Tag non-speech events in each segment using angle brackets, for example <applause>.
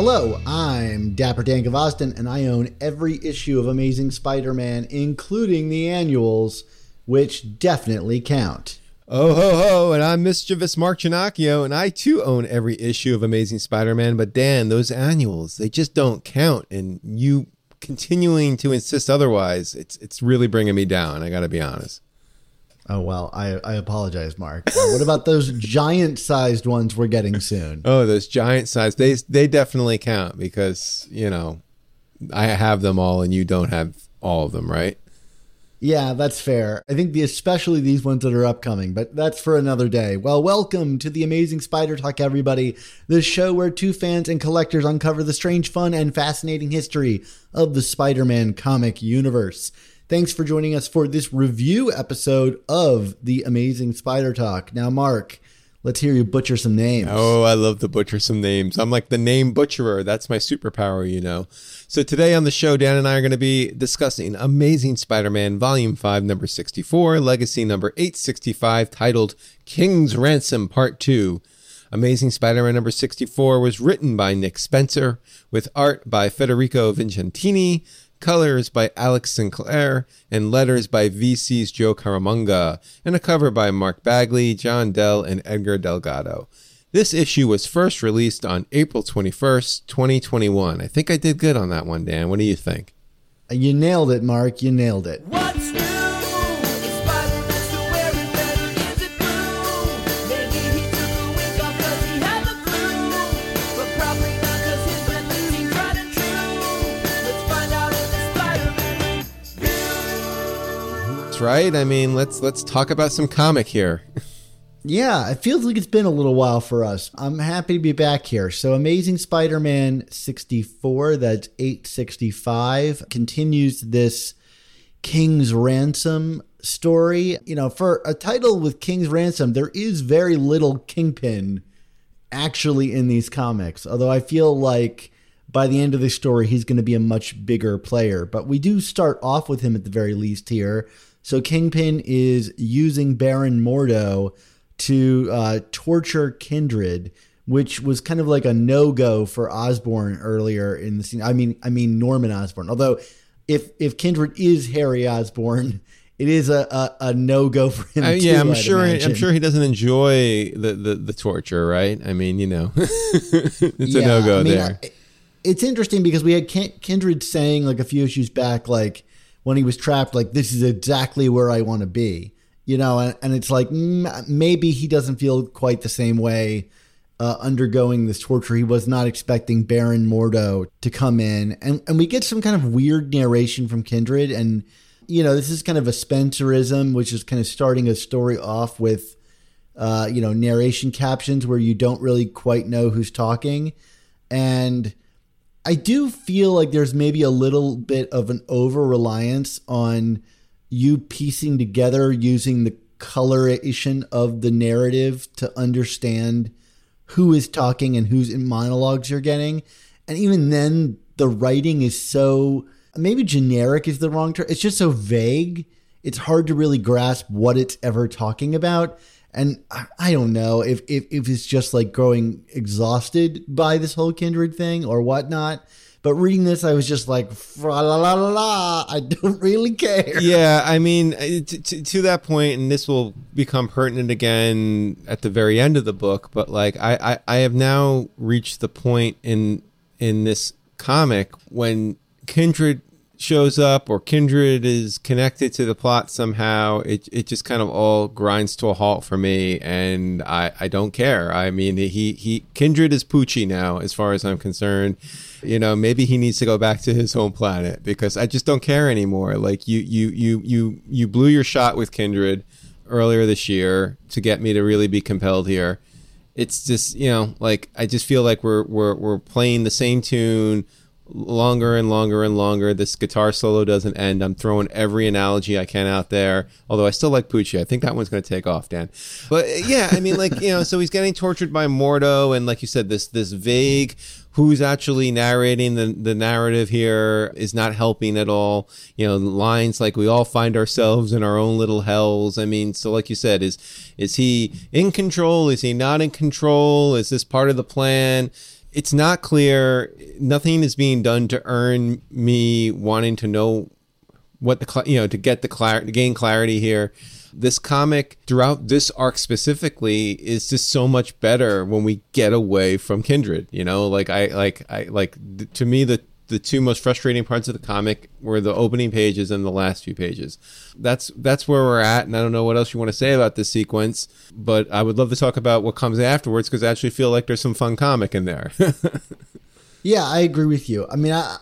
Hello, I'm Dapper Dan Gvozden, and I own every issue of Amazing Spider Man, including the annuals, which definitely count. Oh ho ho! And I'm mischievous Mark Ginocchio, and I too own every issue of Amazing Spider-Man. But Dan, those annuals—they just don't count, and you continuing to insist otherwise—it's it's really bringing me down. I got to be honest. Oh, well, I, I apologize, Mark. Uh, what about those giant sized ones we're getting soon? Oh, those giant sized they they definitely count because you know I have them all, and you don't have all of them, right? Yeah, that's fair. I think the especially these ones that are upcoming, but that's for another day. Well, welcome to the Amazing Spider Talk, everybody. The show where two fans and collectors uncover the strange, fun, and fascinating history of the Spider-Man comic universe. Thanks for joining us for this review episode of the Amazing Spider Talk. Now, Mark, let's hear you butcher some names. Oh, I love to butcher some names. I'm like the name butcherer. That's my superpower, you know. So today on the show, Dan and I are going to be discussing Amazing Spider-Man Volume 5, number 64, Legacy number 865, titled King's Ransom Part 2. Amazing Spider-Man number 64 was written by Nick Spencer, with art by Federico Vicentini, colors by Alex Sinclair, and letters by VC's Joe Caramagna, and a cover by Mark Bagley, John Dell, and Edgar Delgado. This issue was first released on April 21st, 2021. I think I did good on that one, Dan. What do you think? You nailed it, Mark. You nailed it. What's new? Right. I mean, let's let's talk about some comic here. Yeah, it feels like it's been a little while for us. I'm happy to be back here. So, Amazing Spider Man 64, that's 865, continues this King's Ransom story. You know, for a title with King's Ransom, there is very little Kingpin actually in these comics, although I feel like by the end of the story, he's going to be a much bigger player. But we do start off with him at the very least here. So, Kingpin is using Baron Mordo to uh, torture Kindred, which was kind of like a no go for Osborn earlier in the scene. I mean, I mean Norman Osborn. Although, if if Kindred is Harry Osborn, <laughs> it is a a, a no go for him. Uh, too, yeah, I'm I'd sure. imagine. I'm sure he doesn't enjoy the, the, the torture, right? I mean, you know, <laughs> it's a no go I mean, there. I- It's interesting because we had Kindred saying like a few issues back, like when he was trapped, like this is exactly where I want to be, you know, and, and it's like maybe he doesn't feel quite the same way uh, undergoing this torture. He was not expecting Baron Mordo to come in, and and we get some kind of weird narration from Kindred, and you know, this is kind of a Spencerism, which is kind of starting a story off with uh, you know, narration captions where you don't really quite know who's talking. And I do feel like there's maybe a little bit of an over reliance on you piecing together using the coloration of the narrative to understand who is talking and whose monologues you're getting. And even then, the writing is so maybe generic is the wrong term. It's just so vague. It's hard to really grasp what it's ever talking about. And I- I don't know if, if, if it's just like growing exhausted by this whole kindred thing or whatnot. But reading this, I was just like, la la la la. I don't <laughs> really care. yeah, I mean, uh, t- t- to that point, and this will become pertinent again at the very end of the book. But like, I, I, I have now reached the point in in this comic when Kindred shows up or Kindred is connected to the plot somehow, it it just kind of all grinds to a halt for me, and I I don't care. I mean, he he Kindred is Poochie now, as far as I'm concerned. You know, maybe he needs to go back to his home planet because I just don't care anymore. Like you you you you you blew your shot with Kindred earlier this year to get me to really be compelled here. It's just you know like I just feel like we're we're we're playing the same tune longer and longer and longer. This guitar solo doesn't end. I'm throwing every analogy I can out there. Although I still like Poochie. I think that one's going to take off, Dan. But uh, yeah, I mean, like you know, so he's getting tortured by Mordo, and like you said, this this vague who's actually narrating the, the narrative here is not helping at all. You know, lines like we all find ourselves in our own little hells. I mean, so like you said, is is he in control? Is he not in control? Is this part of the plan? It's not clear. Nothing is being done to earn me wanting to know what the you know to get the clar- to gain clarity here. This comic throughout this arc specifically is just so much better when we get away from Kindred. You know, like I like I like to me the the two most frustrating parts of the comic were the opening pages and the last few pages. That's that's where we're at, and I don't know what else you want to say about this sequence, but I would love to talk about what comes afterwards because I actually feel like there's some fun comic in there. <laughs> yeah, I agree with you. I mean, I,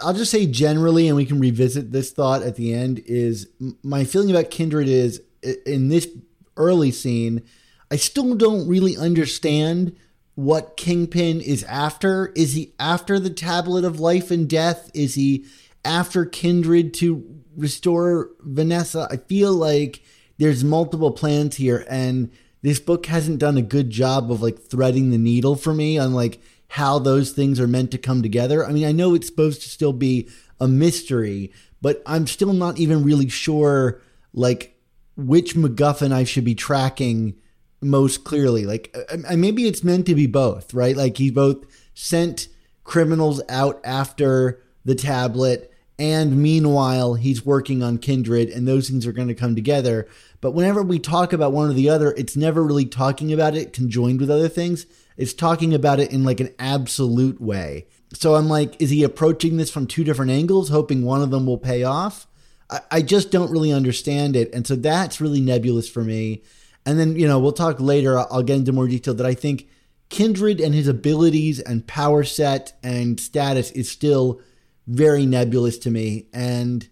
I'll just say generally, and we can revisit this thought at the end. Is my feeling about Kindred is in this early scene, I still don't really understand what Kingpin is after. Is he after the tablet of life and death? Is he after Kindred to restore Vanessa? I feel like there's multiple plans here, and this book hasn't done a good job of like threading the needle for me on like how those things are meant to come together. I mean, I know it's supposed to still be a mystery, but I'm still not even really sure like which MacGuffin I should be tracking most clearly. Like maybe it's meant to be both, right? Like he both sent criminals out after the tablet and meanwhile he's working on kindred and those things are going to come together. But whenever we talk about one or the other it's never really talking about it conjoined with other things. It's talking about it in like an absolute way. So i'm like is he approaching this from two different angles hoping one of them will pay off? I, I just don't really understand it. And so that's really nebulous for me and then, you know, we'll talk later. I'll get into more detail that I think Kindred and his abilities and power set and status is still very nebulous to me. And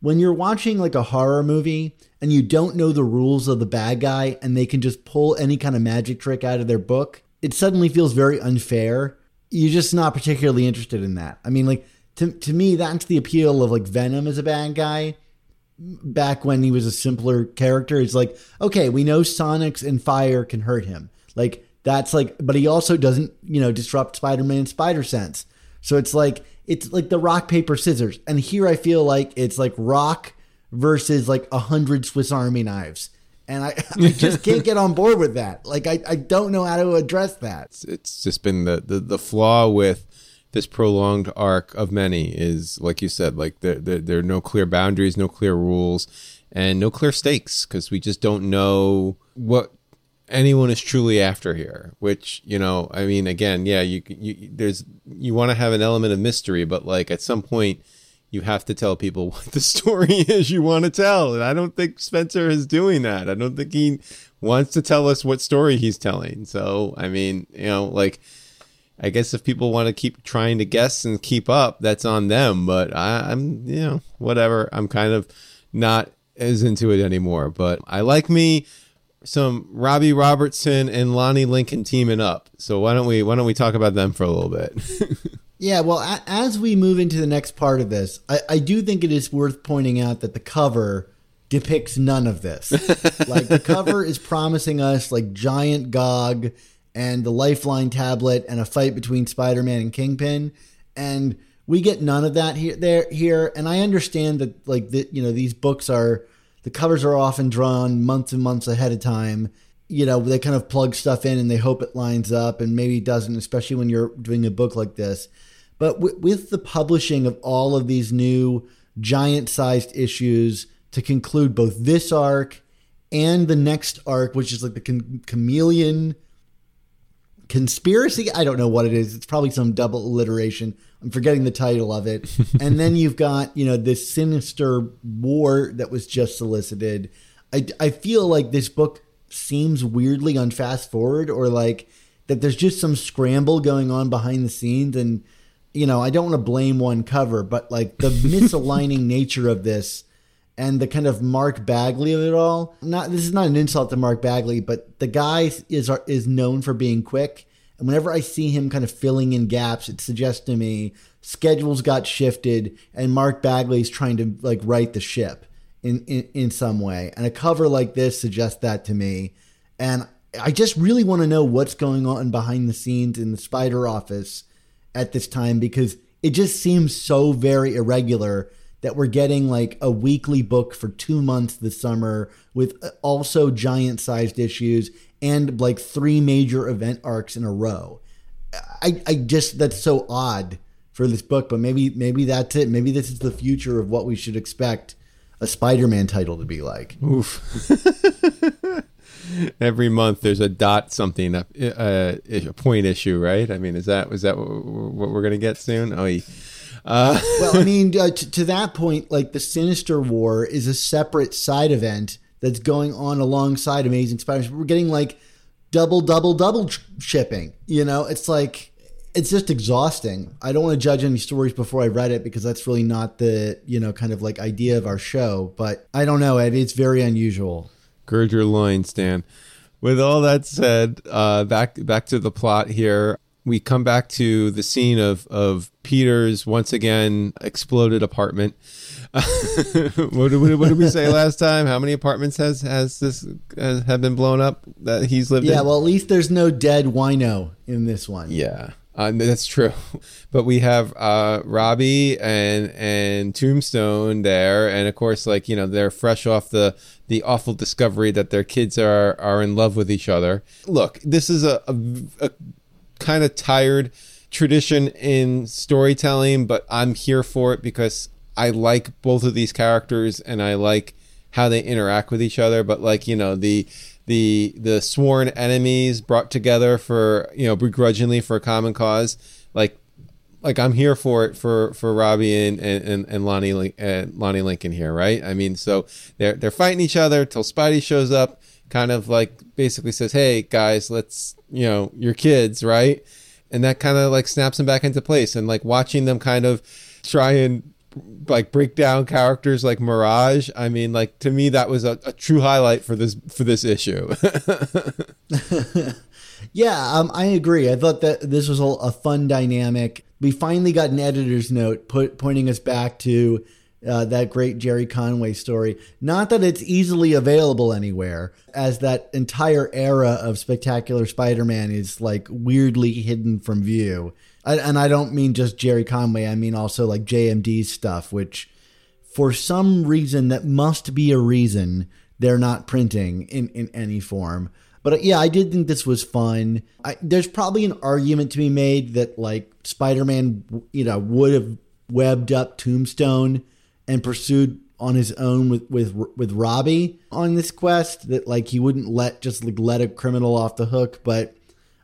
when you're watching like a horror movie and you don't know the rules of the bad guy and they can just pull any kind of magic trick out of their book, it suddenly feels very unfair. You're just not particularly interested in that. I mean, like, to, to me, that's the appeal of like Venom as a bad guy back when he was a simpler character. It's like, okay, we know Sonics and fire can hurt him. Like that's like, but he also doesn't, you know, disrupt Spider-Man's spider sense. So it's like it's like the rock paper scissors. And here I feel like it's like rock versus like a hundred Swiss Army knives. And I, <laughs> I just <laughs> can't get on board with that. Like I, I don't know how to address that. It's, it's just been the, the the flaw with this prolonged arc of many is like you said like there, there, there are no clear boundaries no clear rules and no clear stakes because we just don't know what anyone is truly after here which you know i mean again yeah you, you there's you want to have an element of mystery but like at some point you have to tell people <laughs> what the story is you want to tell and i don't think spencer is doing that. I don't think he wants to tell us what story he's telling. So i mean you know like I guess if people want to keep trying to guess and keep up, that's on them. But I, am you know, whatever. I'm kind of not as into it anymore. But I like me some Robbie Robertson and Lonnie Lincoln teaming up. So why don't we why don't we talk about them for a little bit? <laughs> yeah, well, a- as we move into the next part of this, I, I do think it is worth pointing out that the cover depicts none of this. <laughs> like the cover is promising us like giant Gog and the Lifeline tablet and a fight between Spider-Man and Kingpin, and we get none of that here. There here, and I understand that like the you know these books are the covers are often drawn months and months ahead of time. You know they kind of plug stuff in and they hope it lines up, and maybe it doesn't, especially when you're doing a book like this. But w- with the publishing of all of these new giant-sized issues to conclude both this arc and the next arc, which is like the chameleon conspiracy. I don't know what it is. It's probably some double alliteration. I'm forgetting the title of it. <laughs> and then you've got, you know, this sinister war that was just solicited. I, I feel like this book seems weirdly on fast forward or like that there's just some scramble going on behind the scenes. And, you know, I don't want to blame one cover, but like the <laughs> misaligning nature of this and the kind of Mark Bagley of it all. Not this is not an insult to Mark Bagley, but the guy is is known for being quick. And whenever I see him kind of filling in gaps, it suggests to me schedules got shifted and Mark Bagley's trying to like right the ship in, in, in some way. And a cover like this suggests that to me. And I just really want to know what's going on behind the scenes in the Spider office at this time because it just seems so very irregular that we're getting like a weekly book for two months this summer with uh, also giant sized issues and like three major event arcs in a row. I, I just that's so odd for this book, but maybe maybe that's it. Maybe this is the future of what we should expect a Spider-Man title to be like. Oof. <laughs> Every month there's a dot something a, a, a point issue, right? I mean, is that was that what, we're gonna get soon? Oh. Yeah. Uh, well, I mean, uh, t- to that point, like the Sinister War is a separate side event that's going on alongside Amazing Spider-Man. We're getting like double, double, double shipping. You know, it's like it's just exhausting. I don't want to judge any stories before I read it because that's really not the you know kind of like idea of our show. But I don't know, Ed. It's very unusual. Gird your loins, Dan. With all that said, uh, back back to the plot here we come back to the scene of of Peter's once again exploded apartment. <laughs> what, did, what, did we say last time? How many apartments has has this has, have been blown up that he's lived yeah, in? Yeah, well, at least there's no dead wino in this one. Yeah. Uh, that's true, <laughs> but we have uh, Robbie and and Tombstone there, and of course, like you know, they're fresh off the the awful discovery that their kids are are in love with each other. Look, this is a, a, a kind of tired tradition in storytelling, but I'm here for it because I like both of these characters and I like how they interact with each other. But like you know the the the sworn enemies brought together for you know begrudgingly for a common cause, like like I'm here for it for for Robbie and and, and Lonnie and Lonnie Lincoln here, right? I mean, so they're they're fighting each other till Spidey shows up, kind of like basically says, "Hey guys, let's you know your kids right? And that kind of like snaps them back into place. And like watching them kind of try and like break down characters like mirage i mean like to me that was a, a true highlight for this for this issue. <laughs> Yeah um, i agree. I thought that this was a, a fun dynamic. We finally got an editor's note put, pointing us back to uh, that great Gerry Conway story. Not that it's easily available anywhere, as that entire era of Spectacular Spider Man is like weirdly hidden from view. I, and I don't mean just Gerry Conway, I mean also like JMD's stuff, which for some reason that must be a reason they're not printing in, in any form. But uh, yeah, I did think this was fun. I, there's probably an argument to be made that like Spider Man, you know, would have webbed up Tombstone and pursued on his own with with with Robbie on this quest that like he wouldn't let just like let a criminal off the hook but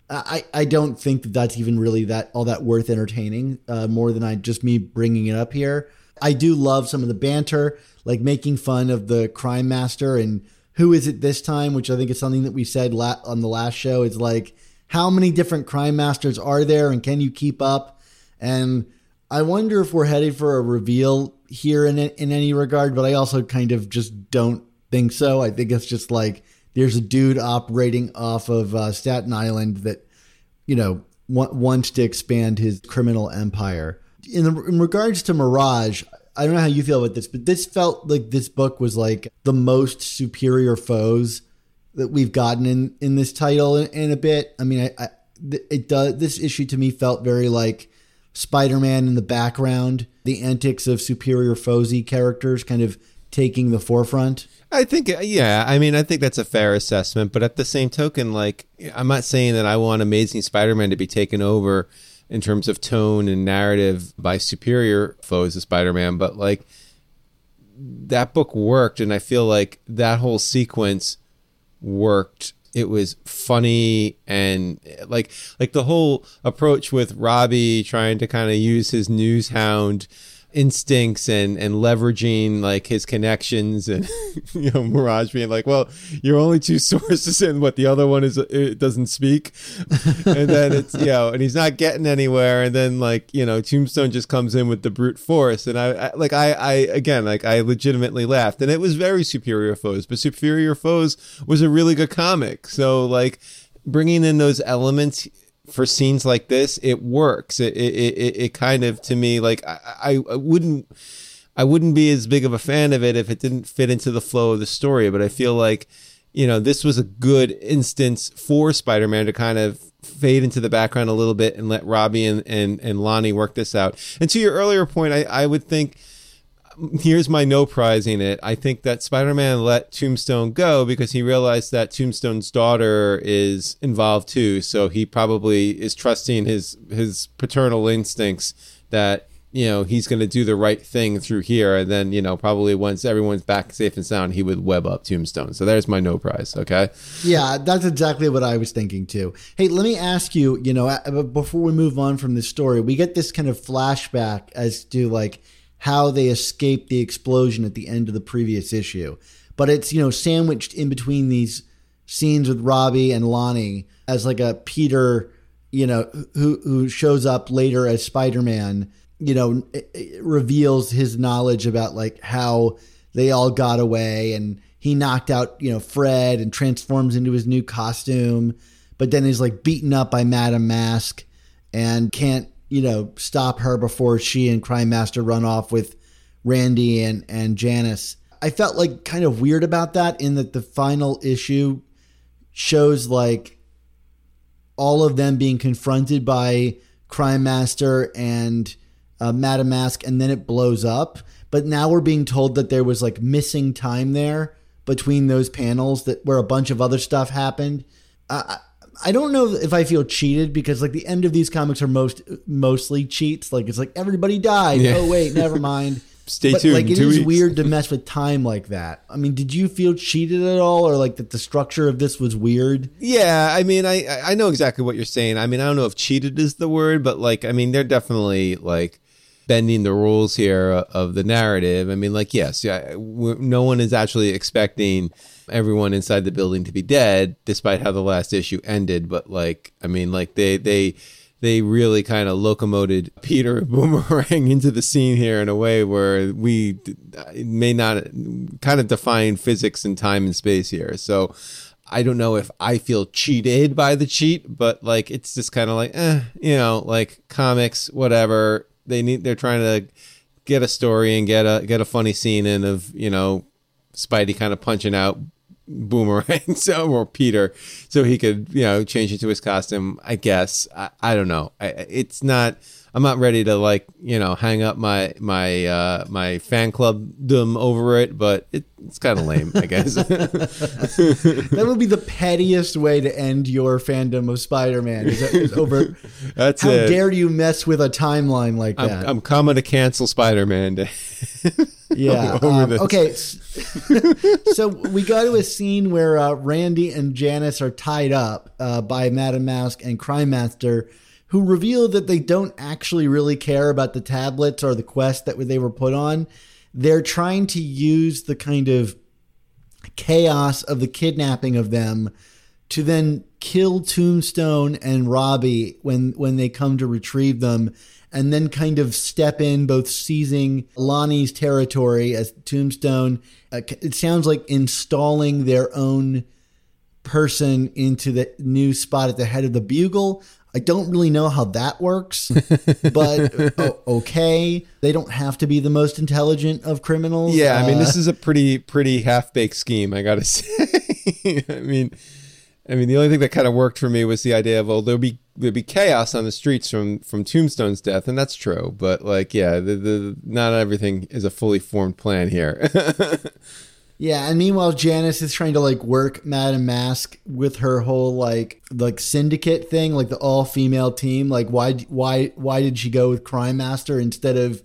I, I don't think that that's even really that all that worth entertaining uh, more than I just me bringing it up here. I do love some of the banter, like making fun of the crime master and who is it this time, which I think is something that we said la- on the last show. It's like how many different crime masters are there, and can you keep up? And I wonder if we're headed for a reveal here in in any regard, but I also kind of just don't think so. I think it's just like there's a dude operating off of uh, Staten Island that you know wants to expand his criminal empire. In, the, in regards to Mirage, I don't know how you feel about this, but this felt like this book was like the most superior foes that we've gotten in in this title in, in a bit. I mean, I, I it does this issue to me felt very like Spider-Man in the background, the antics of superior foesy characters kind of taking the forefront. I think, yeah, I mean, I think that's a fair assessment. But at the same token, like, I'm not saying that I want Amazing Spider-Man to be taken over in terms of tone and narrative by superior foes of Spider-Man, but like that book worked, and I feel like that whole sequence worked it was funny and like like the whole approach with Robbie trying to kind of use his news hound instincts and and leveraging like his connections and <laughs> you know Mirage being like, well, you're only two <laughs> sources and what the other one is uh, it doesn't speak, <laughs> and then it's you know and he's not getting anywhere, and then like you know Tombstone just comes in with the brute force, and I, I like I I again like I legitimately laughed, and it was very Superior Foes, but Superior Foes was a really good comic, so like bringing in those elements for scenes like this, it works. It it it, it kind of to me like I, I wouldn't I wouldn't be as big of a fan of it if it didn't fit into the flow of the story. But I feel like you know this was a good instance for Spider-Man to kind of fade into the background a little bit and let Robbie and and, and Lonnie work this out. And to your earlier point, I, I would think here's my no prizing it. I think that Spider Man let Tombstone go because he realized that Tombstone's daughter is involved too. So he probably is trusting his his paternal instincts that you know he's going to do the right thing through here, and then you know probably once everyone's back safe and sound, he would web up Tombstone. So there's my no prize. Okay. Yeah, that's exactly what I was thinking too. Hey, let me ask you. You know, uh, before we move on from this story, we get this kind of flashback as to like how they escaped the explosion at the end of the previous issue. But it's, you know, sandwiched in between these scenes with Robbie and Lonnie as like a Peter, you know, who who shows up later as Spider-Man, you know, reveals his knowledge about like how they all got away and he knocked out, you know, Fred and transforms into his new costume, but then is like beaten up by Madam Mask and can't you know, stop her before she and Crime Master run off with Randy and, and Janice. I felt like kind of weird about that in that the final issue shows like all of them being confronted by Crime Master and uh, Madame Mask, and then it blows up. But now we're being told that there was like missing time there between those panels that where a bunch of other stuff happened. I don't know if I feel cheated because like the end of these comics are most mostly cheats. Like it's like everybody died. Yeah. Oh wait, never <laughs> mind. Stay but, tuned. Like it is weeks. weird to mess with time like that. I mean, did you feel cheated at all, or like that the structure of this was weird? Yeah, I mean, I I know exactly what you're saying. I mean, I don't know if cheated is the word, but like, I mean, they're definitely like bending the rules here of the narrative. I mean, like, yes, yeah, no one is actually expecting everyone inside the building to be dead, despite how the last issue ended. But like, I mean, like they they they really kind of locomoted <laughs> Peter Boomerang <laughs> into the scene here in a way where we may not kind of define physics and time and space here. So I don't know if I feel cheated by the cheat, but like it's just kind of like, eh, you know, like comics, whatever. They need they're trying to get a story and get a get a funny scene in of you know Spidey kind of punching out Boomerang, <laughs> so or Peter, so he could you know change into his costume. I guess I, I don't know. I, it's not. I'm not ready to like you know hang up my my uh, my fan club them over it, but it, it's kind of lame, I guess. <laughs> that would be the pettiest way to end your fandom of Spider-Man. Is, that, is over. <laughs> That's How it. dare you mess with a timeline like that? I'm, I'm coming to cancel Spider-Man. <laughs> yeah. Um, okay. so we go to a scene where uh, Randy and Janice are tied up uh, by Madam Mask and Crime Master, who reveal that they don't actually really care about the tablets or the quest that they were put on. They're trying to use the kind of chaos of the kidnapping of them to then kill Tombstone and Robbie when when they come to retrieve them and then kind of step in, both seizing Lonnie's territory as Tombstone. Uh, it sounds like installing their own person into the new spot at the head of the bugle. I don't really know how that works, <laughs> but oh, okay. They don't have to be the most intelligent of criminals. Yeah, I mean, uh, this is a pretty pretty half baked scheme. I gotta <laughs> say. I mean, I mean, the only thing that kind of worked for me was the idea of, well, there'll be there'll be chaos on the streets from from Tombstone's death, and that's true. But like, yeah, the, the not everything is a fully formed plan here. <laughs> yeah, and meanwhile, Janice is trying to like work Madam Mask with her whole like like syndicate thing, like the all female team. Like, why why why did she go with Crime Master instead of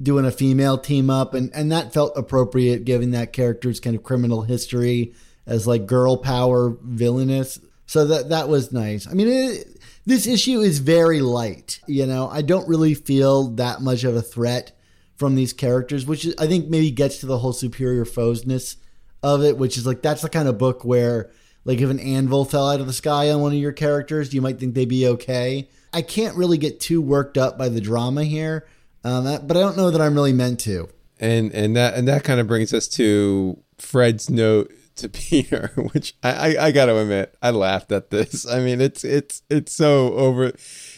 doing a female team up? And and that felt appropriate given that character's kind of criminal history as like girl power villainous. So that that was nice. I mean, it, this issue is very light. You know, I don't really feel that much of a threat from these characters, which I think maybe gets to the whole superior foesness of it, which is like that's the kind of book where like if an anvil fell out of the sky on one of your characters, you might think they'd be okay. I can't really get too worked up by the drama here, um, but I don't know that I'm really meant to. And and that and that kind of brings us to Fred's note to <laughs> Peter, which I, I, I got to admit, I laughed at this. I mean, it's it's it's so over,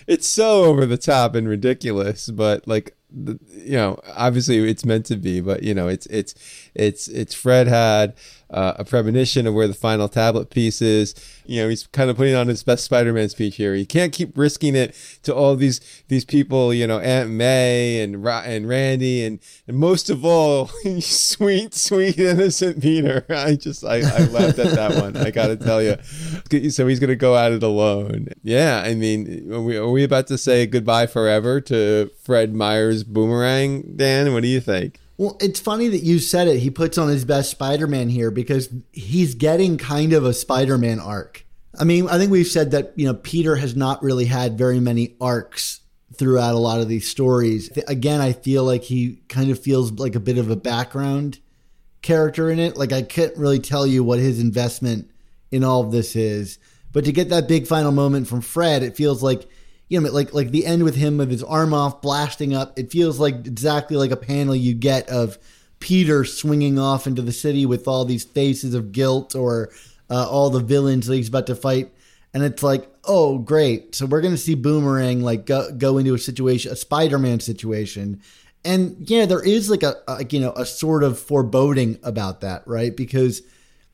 it's so over the top and ridiculous. But like, you know, obviously it's meant to be. But you know, it's it's it's it's Fred had uh, a premonition of where the final tablet piece is. You know, he's kind of putting on his best Spider-Man speech here. He can't keep risking it to all these these people. You know, Aunt May and and Randy and, and most of all, <laughs> sweet sweet innocent Peter. <laughs> I just I, I laughed at that one. I got to tell you. So he's gonna go at it alone. Yeah, I mean, are we, are we about to say goodbye forever to Fred Myers boomerang? Dan, what do you think? Well, it's funny that you said it. He puts on his best Spider Man here because he's getting kind of a Spider Man arc. I mean, I think we've said that, you know, Peter has not really had very many arcs throughout a lot of these stories. Again, I feel like he kind of feels like a bit of a background character in it. Like, I can't really tell you what his investment in all of this is. But to get that big final moment from Fred, it feels like you know, like like the end with him with his arm off, blasting up. It feels like exactly like a panel you get of Peter swinging off into the city with all these faces of guilt or uh, all the villains that he's about to fight. And it's like, oh, great! So we're gonna see Boomerang like go, go into a situation, a Spider-Man situation, and yeah, there is like a, a you know a sort of foreboding about that, right? Because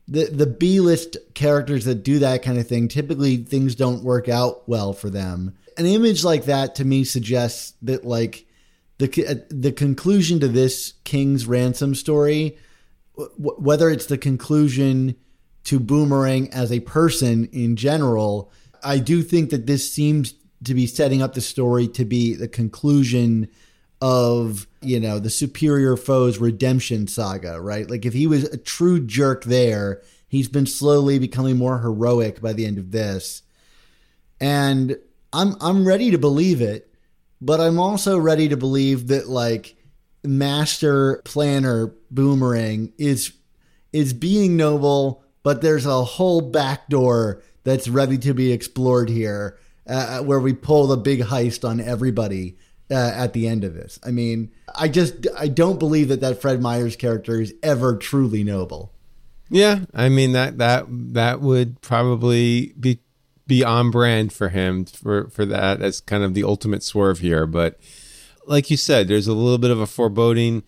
the the B list characters that do that kind of thing typically things don't work out well for them an image like that to me suggests that like the uh, the conclusion to this King's ransom story, w- whether it's the conclusion to Boomerang as a person in general, I do think that this seems to be setting up the story to be the conclusion of you know the superior foe's redemption saga right? Like if he was a true jerk there he's been slowly becoming more heroic by the end of this. And I'm I'm ready to believe it, but I'm also ready to believe that like master planner boomerang is is being noble, but there's a whole back door that's ready to be explored here, uh, where we pull the big heist on everybody uh, at the end of this. I mean, I just I don't believe that that Fred Myers character is ever truly noble. Yeah, I mean that that that would probably be be on brand for him for for that as kind of the ultimate swerve here. But like you said, there's a little bit of a foreboding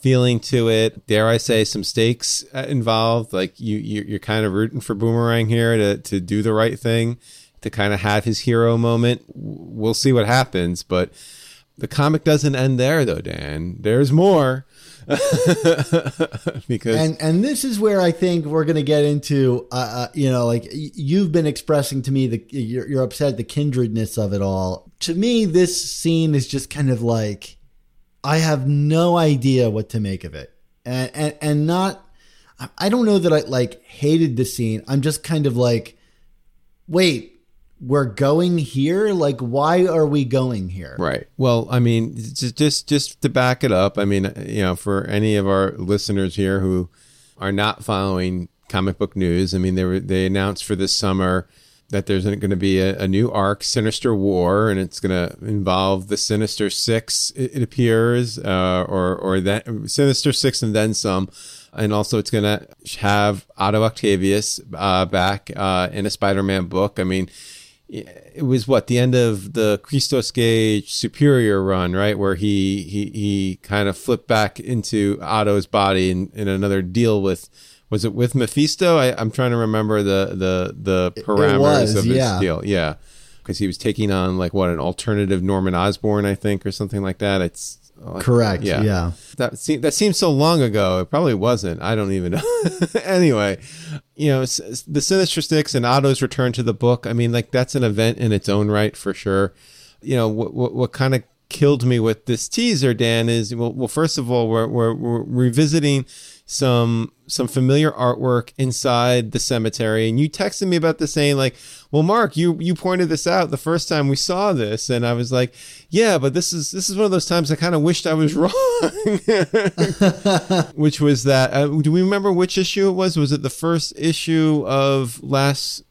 feeling to it. Dare I say, some stakes uh, involved. Like you, you're kind of rooting for Boomerang here to to do the right thing, to kind of have his hero moment. We'll see what happens, but the comic doesn't end there, though. Dan, there's more. <laughs> because and and this is where I think we're going to get into uh, uh, you know like you've been expressing to me the you're, you're upset the kindredness of it all. To me, this scene is just kind of like I have no idea what to make of it, and and, and not I don't know that I like hated the scene. I'm just kind of like, wait, we're going here? Like why are we going here? Right. Well i mean just just just to back it up i mean you know for any of our listeners here who are not following comic book news i mean they were they announced for this summer that there's going to be a, a, new arc sinister war and it's going to involve the sinister six it, it appears uh, or or that sinister six and then some. And also it's going to have otto octavius uh, back uh, in a spider-man book. I mean it was what the end of the Christos Gage Superior run, right, where he he he kind of flipped back into Otto's body in, in another deal with was it with Mephisto? I, am trying to remember the the the parameters was, of his yeah. deal. Yeah, because he was taking on like what an alternative Norman Osborn, I think, or something like that. It's Oh, Correct. Yeah. yeah. That seems that seems so long ago. It probably wasn't. I don't even know. <laughs> anyway, you know, the Sinister Six and Otto's return to the book. I mean, like that's an event in its own right for sure. You know, what what, what kind of killed me with this teaser, Dan, is well, well first of all, we're, we're, we're revisiting some some familiar artwork inside the cemetery. And you texted me about this saying like well mark you you pointed this out the first time we saw this. And i was like yeah but this is this is one of those times i kind of wished i was <laughs> wrong. <laughs> Which was that uh, do we remember which issue it was? Was it the first issue of last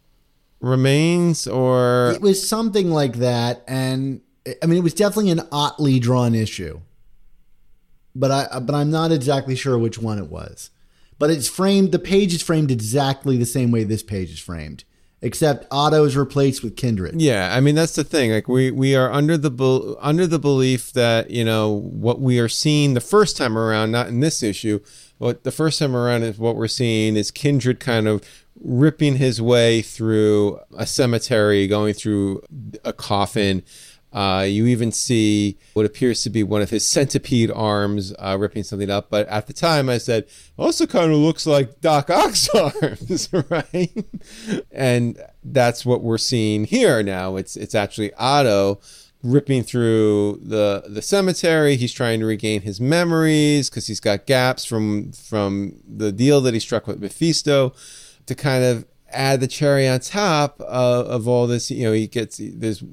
remains or it was something like that. And i mean it was definitely an oddly drawn issue but I but I'm not exactly sure which one it was. But it's framed. The page is framed exactly the same way this page is framed, except Otto is replaced with Kindred. Yeah, I mean that's the thing. Like we we are under the under the belief that you know what we are seeing the first time around, not in this issue. What the first time around is what we're seeing is Kindred kind of ripping his way through a cemetery, going through a coffin uh, you even see what appears to be one of his centipede arms uh, ripping something up. But at the time, I said, also kind of looks like Doc Ock's <laughs> arms, <laughs> right? and that's what we're seeing here now. It's it's actually Otto ripping through the the cemetery. He's trying to regain his memories because he's got gaps from from the deal that he struck with Mephisto to kind of add the cherry on top of, of all this. You know, he gets there's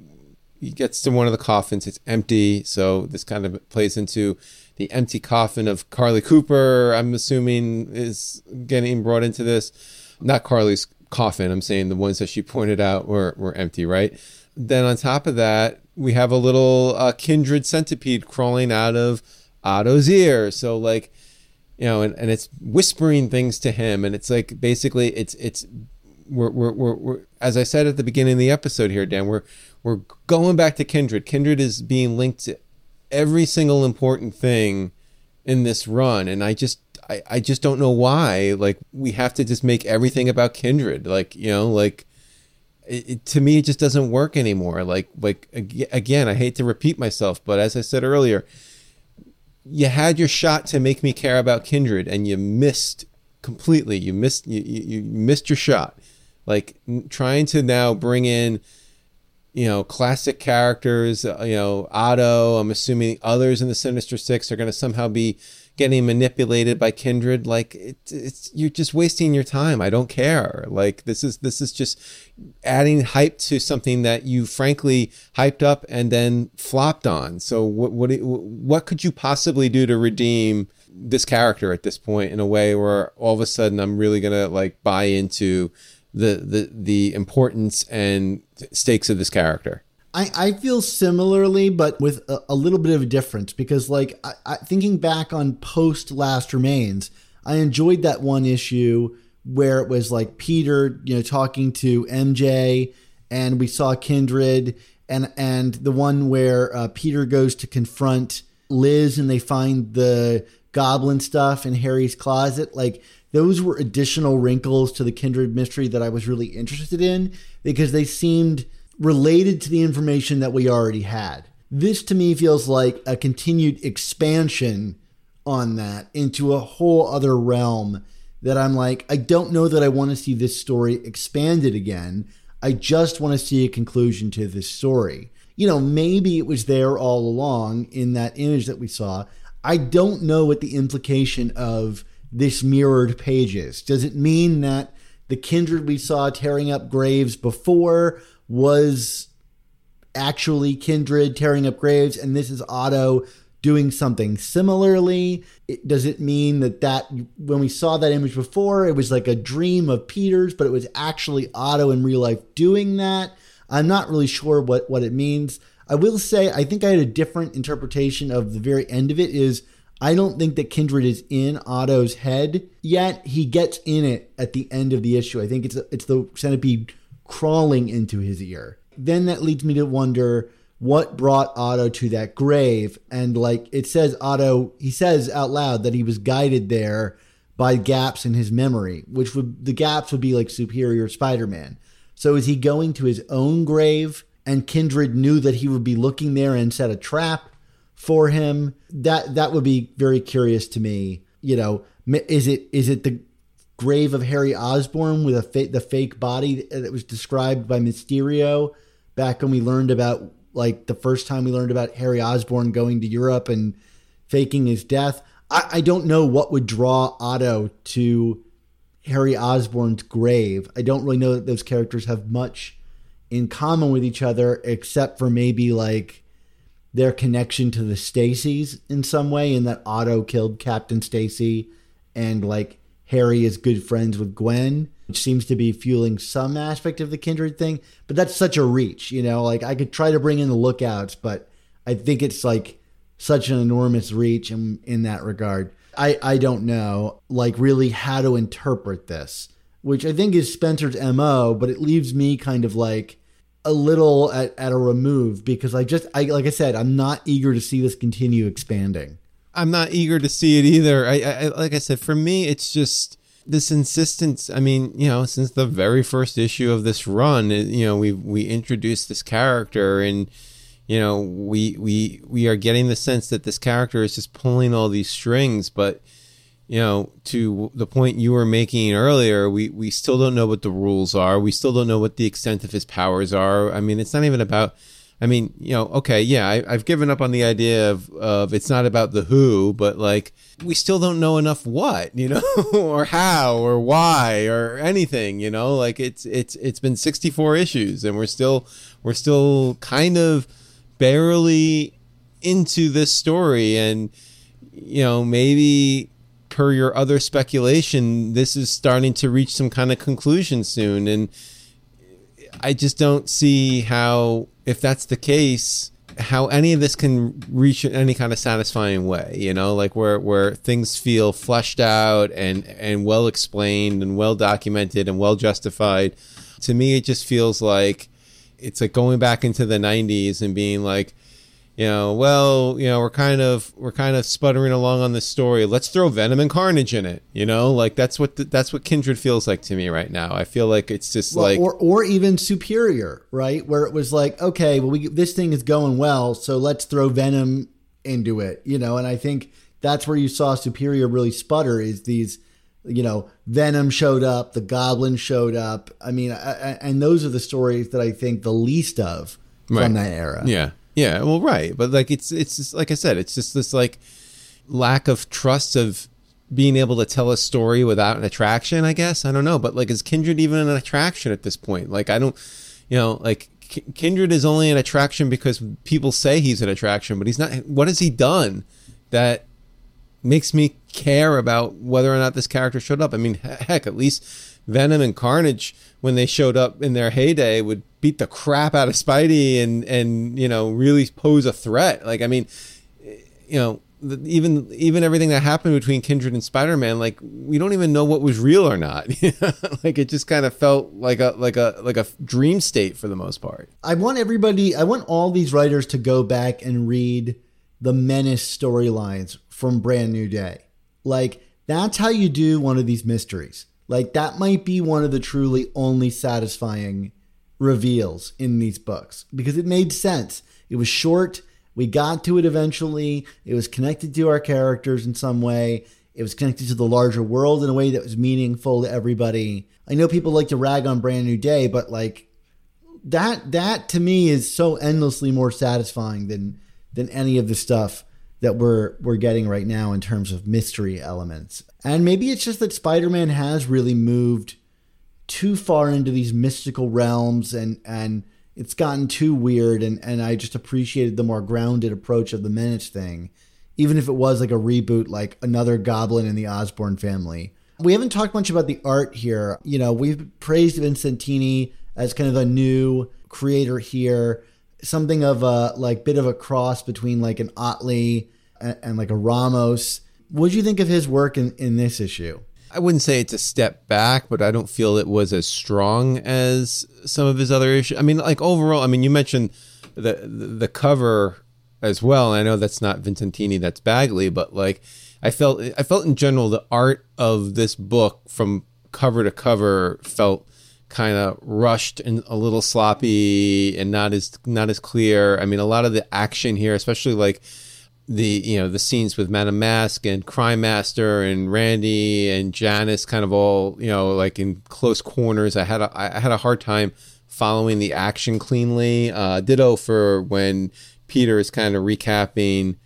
he gets to one of the coffins. It's empty, so this kind of plays into the empty coffin of Carlie Cooper. I'm assuming is getting brought into this. Not Carlie's coffin. I'm saying the ones that she pointed out were were empty, right? Then on top of that, we have a little uh, kindred centipede crawling out of Otto's ear. So like, you know, and, and it's whispering things to him, and it's like basically it's it's we're, we're, we're, we're as I said at the beginning of the episode here, Dan, we're we're going back to Kindred. Kindred is being linked to every single important thing in this run, and I just I, I just don't know why. Like we have to just make everything about Kindred. Like you know, like it, it, to me, it just doesn't work anymore. Like like again, I hate to repeat myself, but as I said earlier, you had your shot to make me care about Kindred, and you missed completely. You missed you, you, you missed your shot. Like trying to now bring in you know, classic characters, uh, you know, Otto, I'm assuming others in the Sinister Six are going to somehow be getting manipulated by Kindred. Like it, it's, you're just wasting your time. I don't care. Like this is, this is just adding hype to something that you frankly hyped up and then flopped on. So what, what, what could you possibly do to redeem this character at this point in a way where all of a sudden I'm really going to like buy into the the the importance and stakes of this character. I, I feel similarly, but with a, a little bit of a difference because, like, I, I, thinking back on post Last Remains, I enjoyed that one issue where it was like Peter, you know, talking to MJ, and we saw Kindred, and and the one where uh, Peter goes to confront Liz, and they find the goblin stuff in Harry's closet. Like those were additional wrinkles to the kindred mystery that I was really interested in because they seemed related to the information that we already had. This to me feels like a continued expansion on that into a whole other realm that I'm like, I don't know that I want to see this story expanded again. I just want to see a conclusion to this story. You know, maybe it was there all along in that image that we saw. I don't know what the implication of this mirrored pages? Does it mean that the kindred we saw tearing up graves before was actually kindred tearing up graves and this is Otto doing something similarly? does it mean that that when we saw that image before, it was like a dream of Peter's, but it was actually Otto in real life doing that? I'm not really sure what what it means. I will say I think I had a different interpretation of the very end of it is I don't think that Kindred is in Otto's head yet. He gets in it at the end of the issue. I think it's it's the centipede crawling into his ear. Then that leads me to wonder what brought Otto to that grave. And like it says, Otto, he says out loud that he was guided there by gaps in his memory, which would the gaps would be like Superior Spider-Man. So is he going to his own grave? And Kindred knew that he would be looking there and set a trap for him. That that would be very curious to me. You know, is it is it the grave of Harry Osborn with a fa- the fake body that was described by Mysterio back when we learned about like the first time we learned about Harry Osborn going to Europe and faking his death. I, I don't know what would draw Otto to Harry Osborn's grave. I don't really know that those characters have much in common with each other, except for maybe like their connection to the Stacys in some way, in that Otto killed Captain Stacy and like Harry is good friends with Gwen, which seems to be fueling some aspect of the kindred thing. But that's such a reach, you know. Like I could try to bring in the lookouts, but I think it's like such an enormous reach in in that regard. I I don't know like really how to interpret this, which I think is Spencer's mo, but it leaves me kind of like a little at, at a remove because I just I like I said I'm not eager to see this continue expanding. I'm not eager to see it either. I, I like I said, for me, it's just this insistence. I mean, you know, since the very first issue of this run, you know, we we introduced this character, and you know, we we we are getting the sense that this character is just pulling all these strings, but you know, to the point you were making earlier, we we still don't know what the rules are. We still don't know what the extent of his powers are. I mean, it's not even about I mean, you know, okay, yeah, I, have given up on the idea of, of it's not about the who, but like we still don't know enough what, you know, <laughs> or how or why or anything, you know, like it's it's it's been 64 issues and we're still we're still kind of barely into this story and you know, maybe per your other speculation, this is starting to reach some kind of conclusion soon and I just don't see how, if that's the case, how any of this can reach any kind of satisfying way. You know, like where where things feel fleshed out and and well explained and well documented and well justified. To me, it just feels like it's like going back into the '90s and being like you know, well, you know, we're kind of we're kind of sputtering along on this story. Let's throw Venom and Carnage in it. You know, like that's what the, that's what Kindred feels like to me right now. I feel like it's just well, like or or even Superior, right? Where it was like, okay, well, we this thing is going well, so let's throw Venom into it. You know, and I think that's where you saw Superior really sputter is these you know, Venom showed up, the Goblin showed up. I mean, I, I, and those are the stories that I think the least of from right. that era. Yeah. Yeah, well, right, but like it's it's just, like I said, it's just this like lack of trust of being able to tell a story without an attraction. I guess I don't know, but like is Kindred even an attraction at this point? Like I don't, you know, like Kindred is only an attraction because people say he's an attraction, but he's not. What has he done that makes me care about whether or not this character showed up? I mean, heck, at least Venom and Carnage when they showed up in their heyday would beat the crap out of Spidey and and you know really pose a threat. Like I mean, you know, even even everything that happened between Kindred and Spider Man, like we don't even know what was real or not. <laughs> like it just kind of felt like a like a like a dream state for the most part. I want everybody, I want all these writers to go back and read the Menace storylines from Brand New Day. Like that's how you do one of these mysteries. Like that might be one of the truly only satisfying reveals in these books because it made sense. It was short. We got to it eventually. It was connected to our characters in some way. It was connected to the larger world in a way that was meaningful to everybody. I know people like to rag on Brand New Day, but like that that to me is so endlessly more satisfying than than any of the stuff that we're we're getting right now in terms of mystery elements. And maybe it's just that Spider-Man has really moved too far into these mystical realms and and it's gotten too weird and and I just appreciated the more grounded approach of the Menace thing. Even if it was like a reboot like another goblin in the Osborn family. We haven't talked much about the art here. You know, we've praised Vicentini as kind of a new creator here something of a like bit of a cross between like an Ottley and, and like a Ramos. What do you think of his work in, in this issue? I wouldn't say it's a step back, but I don't feel it was as strong as some of his other issues. I mean, like overall, I mean, you mentioned the the cover as well. I know that's not Vicentini, that's Bagley, but like I felt I felt in general the art of this book from cover to cover felt kind of rushed and a little sloppy and not as not as clear. I mean, a lot of the action here, especially like the you know the scenes with Madame Mask and Crime Master and Randy and Janice, kind of all you know like in close corners. I had a, I had a hard time following the action cleanly. Uh, ditto for when Peter is kind of recapping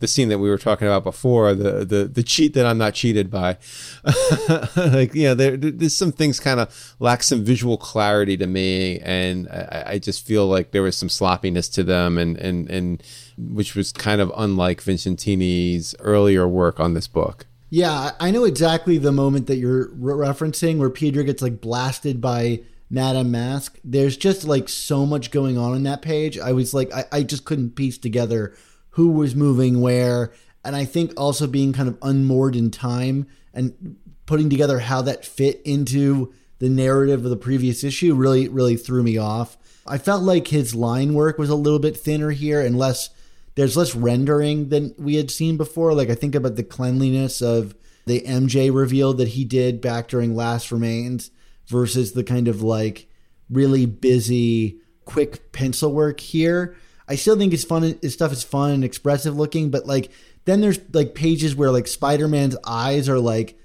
the scene that we were talking about before, the the the cheat that I'm not cheated by. <laughs> like you know, there, there's some things kind of lack some visual clarity to me, and I, I, just feel like there was some sloppiness to them, and and and which was kind of unlike Vicentini's earlier work on this book. Yeah, I know exactly the moment that you're re- referencing where Peter gets like blasted by Madame Mask. There's just like so much going on in that page. I was like, I, I just couldn't piece together who was moving where. And I think also being kind of unmoored in time and putting together how that fit into the narrative of the previous issue really, really threw me off. I felt like his line work was a little bit thinner here and less, there's less rendering than we had seen before. Like I think about the cleanliness of the MJ reveal that he did back during Last Remains versus the kind of like really busy, quick pencil work here. I still think his fun. His stuff is fun and expressive looking, but like then there's like pages where like Spider Man's eyes are like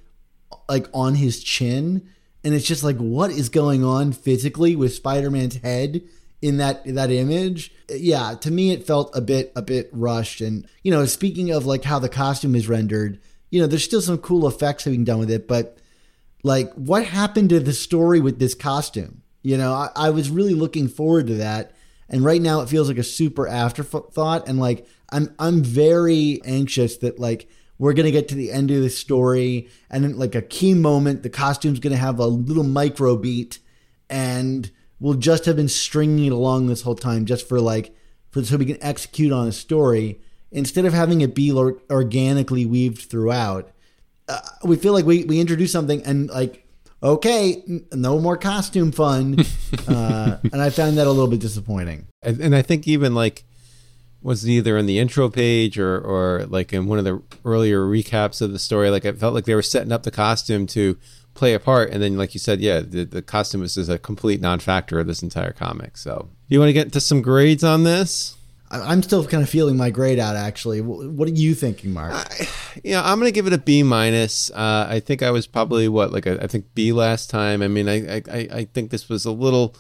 like on his chin, and it's just like what is going on physically with Spider Man's head in that that image. Yeah, to me it felt a bit a bit rushed. And you know, speaking of like how the costume is rendered, you know, there's still some cool effects being done with it, but like what happened to the story with this costume? You know, I, I was really looking forward to that and right now it feels like a super afterthought. And like I'm I'm very anxious that like we're gonna get to the end of the story and then like a key moment, the costume's gonna have a little micro beat and we'll just have been stringing it along this whole time just for like for so we can execute on a story instead of having it be organically weaved throughout. Uh, we feel like we we introduce something and like okay, no more costume fun. <laughs> uh, and I found that a little bit disappointing. And I think even like was either in the intro page or or like in one of the earlier recaps of the story, like it felt like they were setting up the costume to play a part, and then like you said, yeah, the, the costume is just a complete non-factor of this entire comic. So, you want to get into some grades on this? I'm still kind of feeling my grade out. Actually, what are you thinking, Mark? I, yeah, I'm gonna give it a B minus. Uh, I think I was probably what like a, I think B last time. I mean, I, I I think this was a little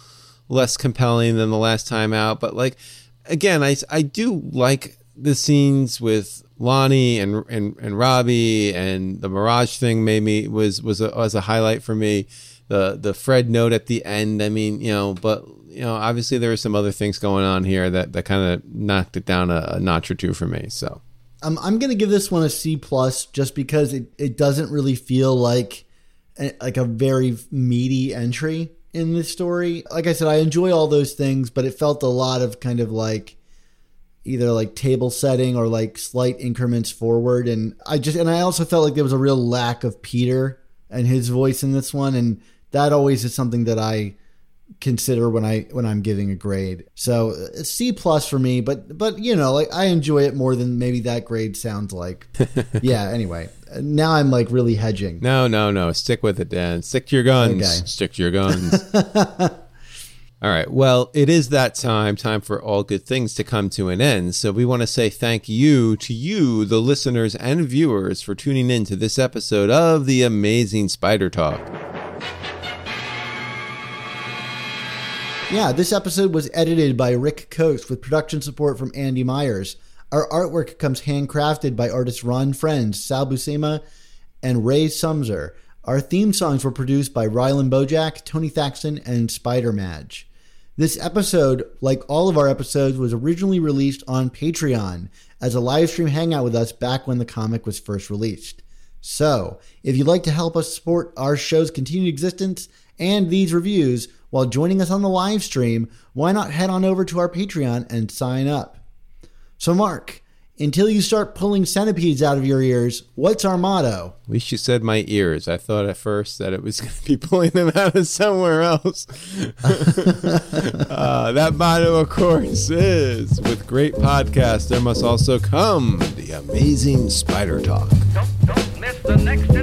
less compelling than the last time out, but like again, I I do like the scenes with Lonnie and and and Robbie and the Mirage thing made me was was a, was a highlight for me. The the Fred note at the end. I mean, you know, but you know, obviously there were some other things going on here that, that kind of knocked it down a, a, notch or two for me. So I'm going to give this one a C plus just because it, it doesn't really feel like a, like a very meaty entry in this story. Like I said, I enjoy all those things, but it felt a lot of kind of like either like table setting or like slight increments forward. And I just, and I also felt like there was a real lack of Peter and his voice in this one. And that always is something that I, consider when I when I'm giving a grade. So uh, C plus for me, but but you know, like I enjoy it more than maybe that grade sounds like. <laughs> yeah. Anyway, now I'm like really hedging. No, no, no. Stick with it, Dan. Stick to your guns. Okay. Stick to your guns. <laughs> All right. Well, it is that time, time for all good things to come to an end. So we want to say thank you to you, the listeners and viewers, for tuning in to this episode of the Amazing Spider Talk. Yeah, this episode was edited by Rick Coates with production support from Andy Myers. Our artwork comes handcrafted by artists Ron Frenz, Sal Buscema, and Ray Sumser. Our theme songs were produced by Rylan Bojack, Tony Thaxton, and Spider Madge. This episode, like all of our episodes, was originally released on Patreon as a live stream hangout with us back when the comic was first released. So, if you'd like to help us support our show's continued existence and these reviews, while joining us on the live stream, why not head on over to our Patreon and sign up? So, Mark, until you start pulling centipedes out of your ears, what's our motto? At least you said my ears. I thought at first that it was <laughs> going to be pulling them out of somewhere else. <laughs> uh, that motto, of course, is with great podcast, there must also come the amazing spider talk. Don't, don't miss the next